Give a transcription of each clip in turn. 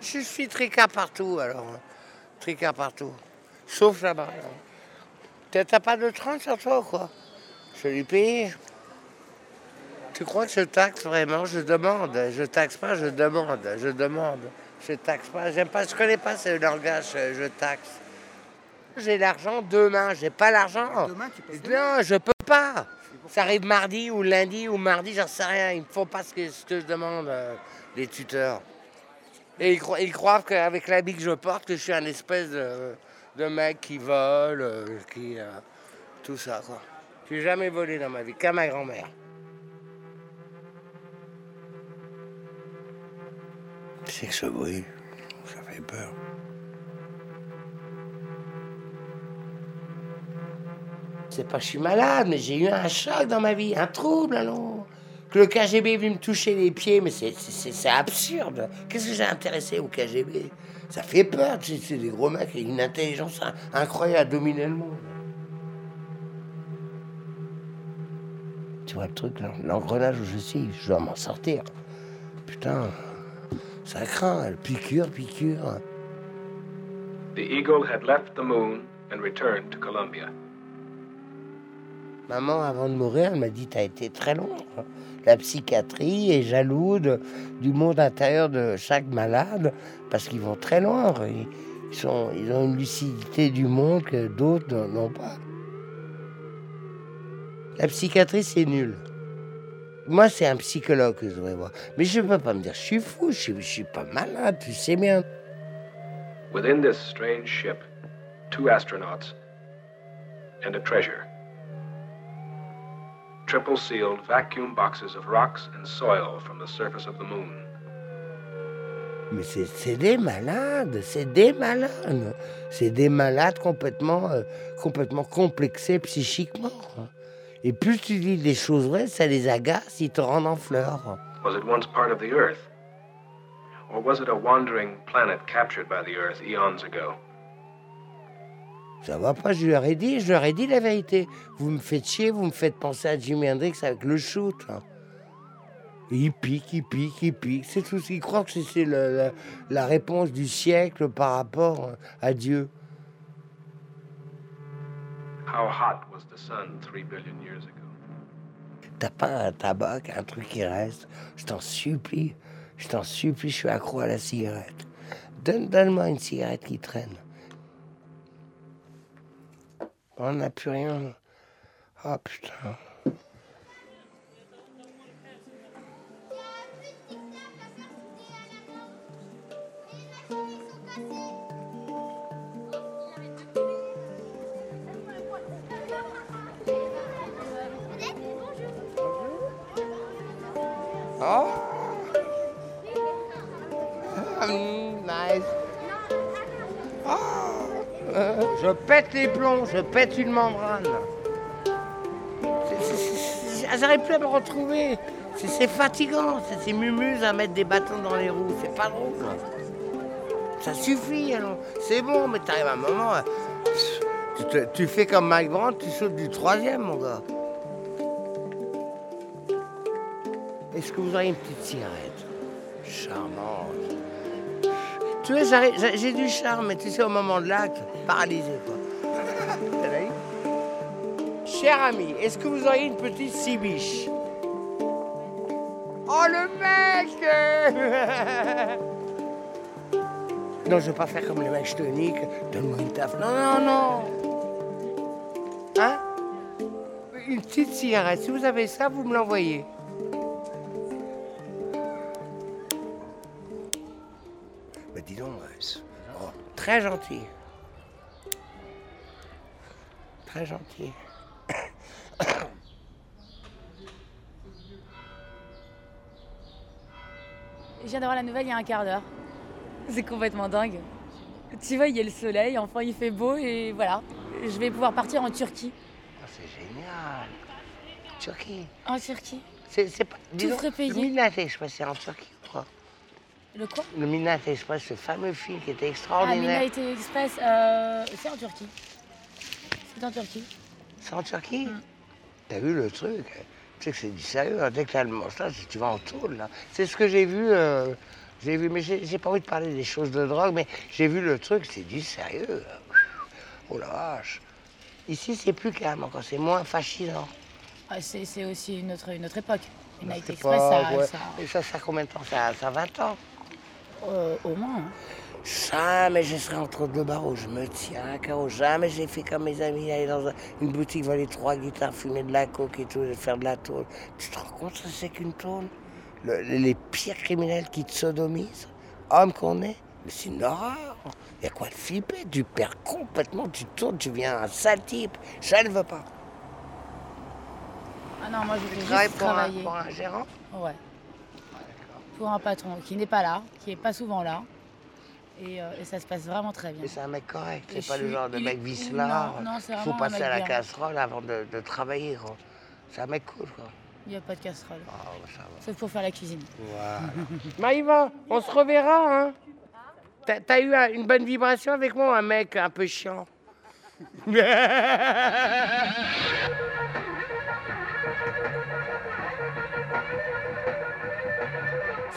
Je suis tricard partout, alors. Tricard partout. Sauf là-bas. T'as pas de train sur toi, quoi? Je lui paye. Tu crois que je taxe vraiment? Je demande. Je taxe pas, je demande. Je demande. Je taxe pas. J'aime pas, je connais pas ce langage, je taxe. J'ai l'argent demain, j'ai pas l'argent. Demain, tu payes Non, je peux pas. Ça arrive mardi ou lundi ou mardi, j'en sais rien. Ils ne font pas ce que, ce que je demande, euh, les tuteurs. Et ils, croient- ils croient qu'avec l'habit que je porte, que je suis un espèce de, de mec qui vole, euh, qui. euh, tout ça, quoi. J'ai jamais volé dans ma vie, qu'à ma grand-mère. C'est que ce bruit, ça fait peur. C'est pas que je suis malade, mais j'ai eu un choc dans ma vie, un trouble, alors. Que le KGB est venu me toucher les pieds, mais c'est- absurde. Qu'est-ce que j'ai intéressé au KGB Ça fait peur, c'est des gros mecs, une intelligence in- incroyable à dominer le monde. Tu vois le truc, là, l'engrenage où je suis, je dois m'en sortir. Putain, ça craint, piqûre, piqûre. The Eagle had left the moon and returned to Columbia. Maman, avant de mourir, elle m'a dit T'as été très loin. La psychiatrie est jalouse du monde intérieur de chaque malade parce qu'ils vont très loin. Ils, ils ont une lucidité du monde que d'autres n'ont pas. La psychiatrie, c'est nul. Moi, c'est un psychologue que je devrais voir. Mais je ne peux pas me dire Je suis fou, je ne suis pas malade, tu sais bien. Within this strange ship, two astronauts and a treasure. Triple sealed vacuum boxes of rocks and soil from the surface of the moon. Mais c'est des malades, c'est des malades. C'est des malades complètement, euh, complètement complexés psychiquement. Et plus tu dis des choses vraies, ça les agace, ils te rendent en fleurs. Was it once part of the Earth? Or was it a wandering planet captured by the Earth eons ago? Ça va pas, je leur ai dit, je leur ai dit la vérité. Vous me faites chier, vous me faites penser à Jimi Hendrix avec le shoot. il pique, il pique, il pique. C'est tout. Ils croient que c'est- la, la réponse du siècle par rapport euh, à Dieu. How hot was the sun three billion years ago? T'as pas un tabac, un truc qui reste? Je t'en supplie, je t'en supplie, je suis accro à la cigarette. Donne, donne-moi une cigarette qui traîne. On n'a plus rien. Oh putain. Je pète les plombs, je pète une membrane. J'arrive plus à me retrouver. C'est- fatigant, c'est ces à mettre des bâtons dans les roues. C'est pas drôle. Ça suffit. C'est bon, mais t'arrives à un moment. euh, tu fais comme Mike Brandt, tu sautes du troisième, mon gars. Est-ce que vous auriez une petite cigarette? Charmante. Tu vois, j'ai du charme, tu sais, au moment de l'acte, paralysé, quoi. Cher ami, est-ce que vous auriez une petite cibiche? Oh, le mec Non, je vais pas faire comme les mecs, nique. Donne-moi une taf. Non, non, non. Hein? Une petite cigarette. Si vous avez ça, vous me l'envoyez. Très gentil. Très gentil. Je viens d'avoir la nouvelle il y a un quart d'heure. C'est complètement dingue. Tu vois, il y a le soleil, enfin il fait beau et voilà. Je vais pouvoir partir en Turquie. Ah, c'est génial. Turquie. En Turquie C'est pas. Tout frais payé. Le c'est en Turquie, je. Le quoi Le Midnight Express, ce fameux film qui était Ah, extraordinaire. Midnight Express, euh, c'est en Turquie. C'est en Turquie. C'est en Turquie Mm. T'as vu le truc Tu sais que c'est du sérieux. hein. Dès que t'as le là, tu vas en tôle. là. C'est ce que j'ai vu euh, J'ai vu, mais j'ai pas envie de parler des choses de drogue, mais j'ai vu le truc, c'est du sérieux. Oh la vache. Ici, c'est plus calme encore, c'est moins fascisant. c'est aussi une autre, une autre époque. Express, ça, ça... Et ça, ça combien de temps? Ça, ça a 20 ans euh, Au moins. Ça, mais je serai entre deux barreaux, je me tiens à carreau. Jamais j'ai fait comme mes amis, aller dans une boutique, voler trois guitares, fumer de la coke et tout, faire de la tôle. Tu te rends compte ce que c'est qu'une tôle? Les pires criminels qui te sodomisent, hommes qu'on est, mais c'est une horreur. Il y a quoi de flipper? Tu perds complètement, tu tournes, tu viens un sale type. Ça ne veut pas. Ah non, moi je voulais juste pour travailler. Un, pour un gérant? Ouais. Pour un patron qui n'est pas là, qui n'est pas souvent là. Euh, et, ça se passe vraiment très bien. C'est un mec correct, c'est pas le genre de mec vicelard. Non, non c'est Il faut passer à la casserole avant de, travailler. C'est un mec cool. Quoi. Il n'y a pas de casserole. Oh, ça va. Sauf pour faire la cuisine. Voilà. Maïva, on se reverra. Hein T'as eu une bonne vibration avec moi, un mec un peu chiant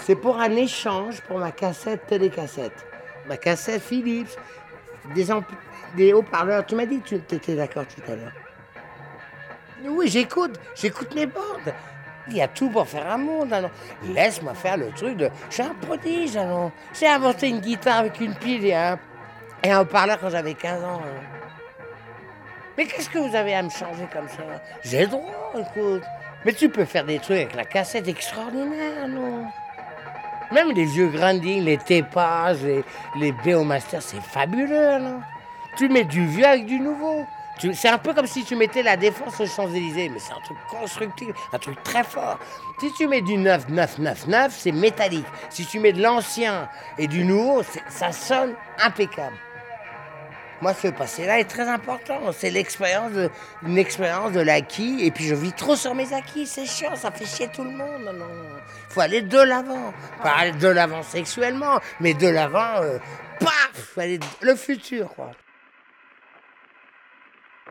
C'est pour un échange pour ma cassette télécassette. Ma cassette Philips, des, haut-parleurs. Tu m'as dit que tu étais d'accord tout à l'heure. Oui, j'écoute, j'écoute mes bandes. Il y a tout pour faire un monde. Laisse-moi faire le truc de. Je suis un prodige, alors. J'ai inventé une guitare avec une pile et un, et un haut-parleur quand j'avais 15 ans. Mais qu'est-ce que vous avez à me changer comme ça? J'ai le droit, écoute. Mais tu peux faire des trucs avec la cassette extraordinaire, non Même les vieux grindings, les tépages, les, les Béomaster, c'est fabuleux, non? Tu mets du vieux avec du nouveau. C'est un peu comme si tu mettais la défense aux Champs-Élysées, mais c'est un truc constructif, un truc très fort. Si tu mets du 9, 9, 9, 9, c'est métallique. Si tu mets de l'ancien et du nouveau, ça sonne impeccable. Moi, ce passé-là est très important. C'est l'expérience de, une expérience de l'acquis. Et puis, je vis trop sur mes acquis. C'est chiant, ça fait chier tout le monde. Il faut aller de l'avant. Pas aller de l'avant sexuellement, mais de l'avant, euh, paf, aller le futur, quoi.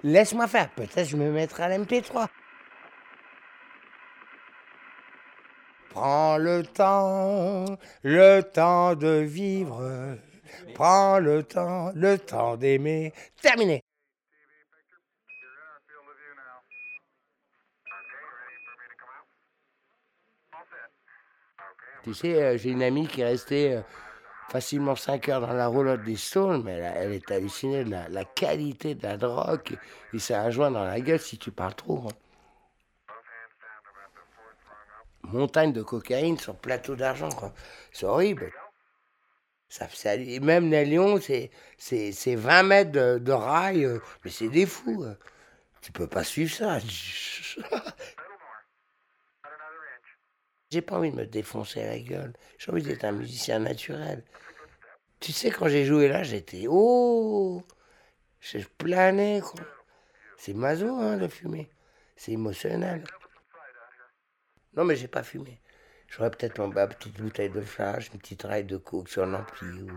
Laisse-moi faire, peut-être je me mettrai à l'MP3. Prends le temps, le temps de vivre. Prends le temps, le temps d'aimer. Terminé. Tu sais, euh, j'ai une amie qui est restée euh, facilement 5 heures dans la roulotte des Stones, mais elle, est hallucinée de la, qualité de la drogue et ça a joint dans la gueule si tu parles trop. Hein. Montagne de cocaïne sur plateau d'argent, C'est horrible. Même les Lyon, c'est, c'est, 20 mètres de, rail, euh, mais c'est des fous. Hein. Tu peux pas suivre ça. J'ai pas envie de me défoncer la gueule. J'ai envie d'être un musicien naturel. Tu sais, quand j'ai joué là, j'étais. Oh Je planais. C'est maso, hein, de fumer. C'est émotionnel. Non, mais j'ai pas fumé. J'aurais peut-être une petite bouteille de flash, une petite raille de coke sur l'ampli. Ou...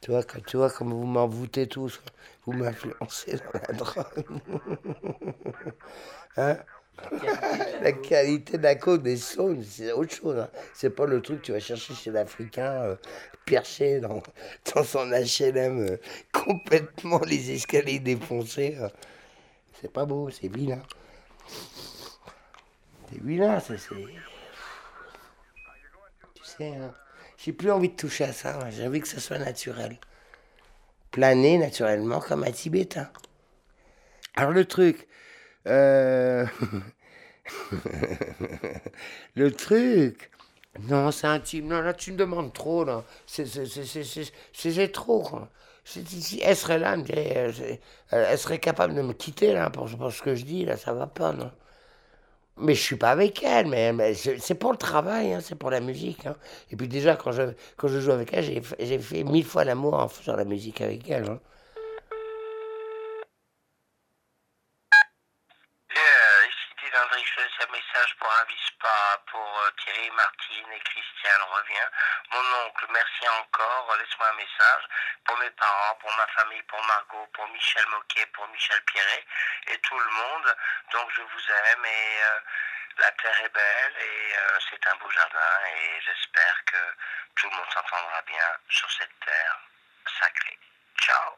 Tu vois, quand, tu vois comme vous m'en voûtez tous, vous m'influencez dans la drogue. hein? La qualité de la côte des saunes, c'est autre chose. Hein. C'est pas le truc que tu vas chercher chez l'Africain, euh, perché dans, dans son HLM, euh, complètement les escaliers défoncés. Euh. C'est pas beau, c'est vilain. Ça c'est. Tu sais, hein, j'ai plus envie de toucher à ça, j'ai envie que ça soit naturel. Planer naturellement comme un Tibétain. Alors le truc, euh, le truc. Non, c'est intime. Non, là, tu me demandes trop, là. C'est trop, Si elle serait là, elle, elle, serait capable de me quitter, là, pour, ce que je dis, là, ça va pas, non. Mais je suis pas avec elle, mais, c'est pour le travail, hein, c'est pour la musique. Hein. Et puis déjà, quand je, quand je joue avec elle, j'ai fait mille fois l'amour en faisant la musique avec elle. Hein. pour Avispa, Martine et Christiane revient. Mon oncle, merci encore. Laisse-moi un message pour mes parents, pour ma famille, pour Margot, pour Michel Moquet, pour Michel Pierret et tout le monde. Donc je vous aime et euh, La terre est belle et euh, c'est un beau jardin et j'espère que tout le monde s'entendra bien sur cette terre sacrée. Ciao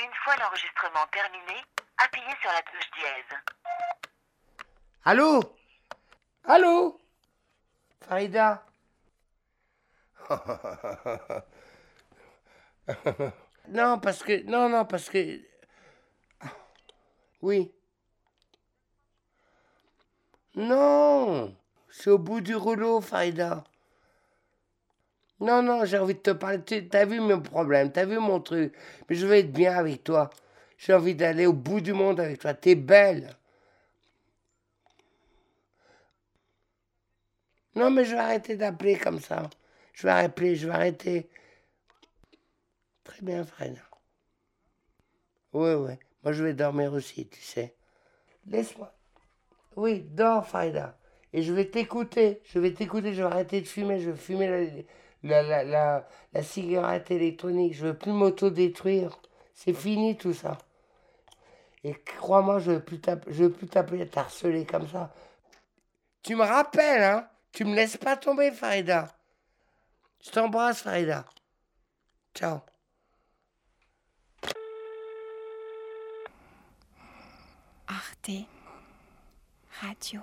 Une fois l'enregistrement terminé, appuyez sur la touche dièse. Allô? Allô Farida Non, parce que... Non, non, parce que... Oui. Non C'est au bout du rouleau, Farida. Non, non, j'ai envie de te parler. Tu as vu mes problèmes, t'as vu mon truc. Mais je veux être bien avec toi. J'ai envie d'aller au bout du monde avec toi. T'es belle. Non, mais je vais arrêter d'appeler comme ça. Je vais arrêter, je vais arrêter. Très bien, Farida. Oui, oui. Moi, je vais dormir aussi, tu sais. Laisse-moi. Oui, dors, Farida. Et je vais t'écouter. Je vais t'écouter. Je vais arrêter de fumer. Je vais fumer la, cigarette électronique. Je veux plus m'auto-détruire. C'est fini tout ça. Et crois-moi, je je veux plus t'appeler, t'harceler comme ça. Tu me rappelles, hein? Tu me laisses pas tomber, Farida. Je t'embrasse, Farida. Ciao. Arte Radio.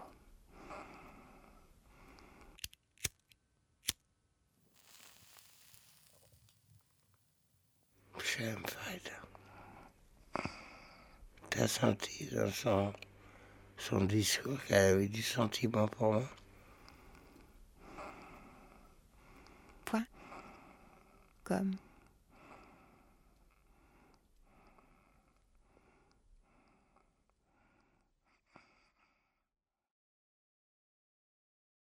J'aime Farida. T'as senti dans son, son discours qu'elle avait du sentiment pour moi? Point. Comme.